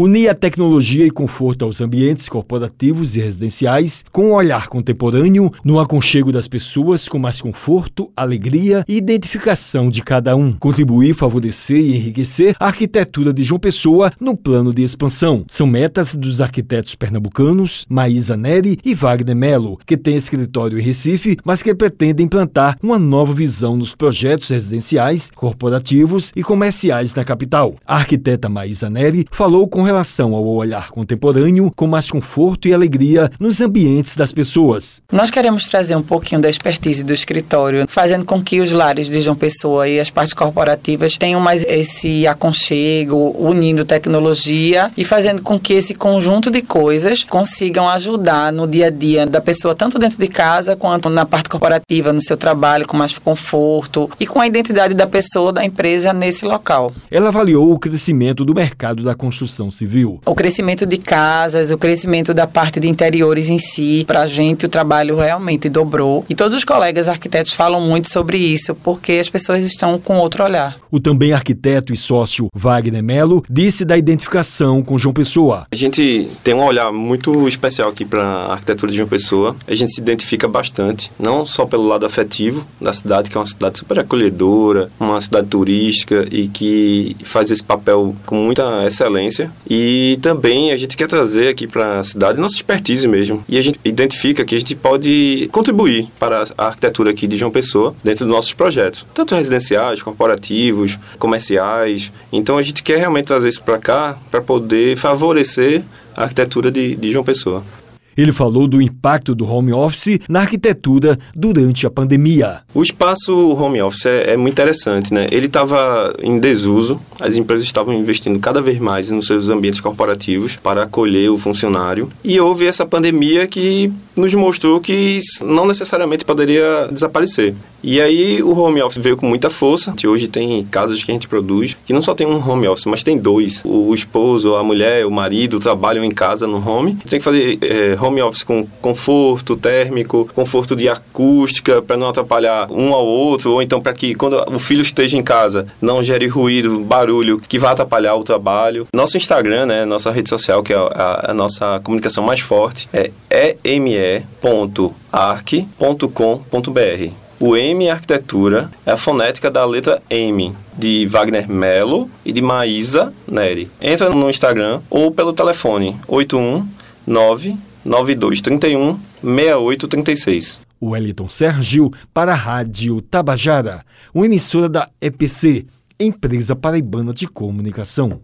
Unir a tecnologia e conforto aos ambientes corporativos e residenciais com um olhar contemporâneo no aconchego das pessoas com mais conforto, alegria e identificação de cada um. Contribuir, favorecer e enriquecer a arquitetura de João Pessoa no plano de expansão. São metas dos arquitetos pernambucanos Maísa Neri e Wagner Melo, que têm escritório em Recife, mas que pretendem implantar uma nova visão nos projetos residenciais, corporativos e comerciais na capital. A arquiteta Maísa Neri falou com relação ao olhar contemporâneo com mais conforto e alegria nos ambientes das pessoas. Nós queremos trazer um pouquinho da expertise do escritório, fazendo com que os lares de João Pessoa e as partes corporativas tenham mais esse aconchego, unindo tecnologia e fazendo com que esse conjunto de coisas consigam ajudar no dia a dia da pessoa, tanto dentro de casa quanto na parte corporativa, no seu trabalho, com mais conforto e com a identidade da pessoa, da empresa nesse local. Ela avaliou o crescimento do mercado da construção civil. O crescimento de casas, o crescimento da parte de interiores em si, para a gente o trabalho realmente dobrou. E todos os colegas arquitetos falam muito sobre isso, porque as pessoas estão com outro olhar. O também arquiteto e sócio Wagner Melo disse da identificação com João Pessoa. A gente tem um olhar muito especial aqui para a arquitetura de João Pessoa. A gente se identifica bastante, não só pelo lado afetivo da cidade, que é uma cidade super acolhedora, uma cidade turística e que faz esse papel com muita excelência, e também a gente quer trazer aqui para a cidade nossa expertise mesmo. E a gente identifica que a gente pode contribuir para a arquitetura aqui de João Pessoa dentro dos nossos projetos, tanto residenciais, corporativos, comerciais. Então a gente quer realmente trazer isso para cá para poder favorecer a arquitetura de, de João Pessoa. Ele falou do impacto do home office na arquitetura durante a pandemia. O espaço home office é, é muito interessante, né? Ele estava em desuso, as empresas estavam investindo cada vez mais nos seus ambientes corporativos para acolher o funcionário. E houve essa pandemia que nos mostrou que não necessariamente poderia desaparecer. E aí o home office veio com muita força. Hoje tem casas que a gente produz que não só tem um home office, mas tem dois. O esposo, a mulher, o marido trabalham em casa no home. Tem que fazer é, home office com conforto térmico, conforto de acústica para não atrapalhar um ao outro, ou então para que quando o filho esteja em casa não gere ruído, barulho que vá atrapalhar o trabalho. Nosso Instagram, né, nossa rede social que é a, a nossa comunicação mais forte é eme.arc.com.br. O M em arquitetura é a fonética da letra M, de Wagner Melo e de Maísa Neri. Entra no Instagram ou pelo telefone 819 9231 6836. Wellington Sérgio para a Rádio Tabajara, uma emissora da EPC, Empresa Paraibana de Comunicação.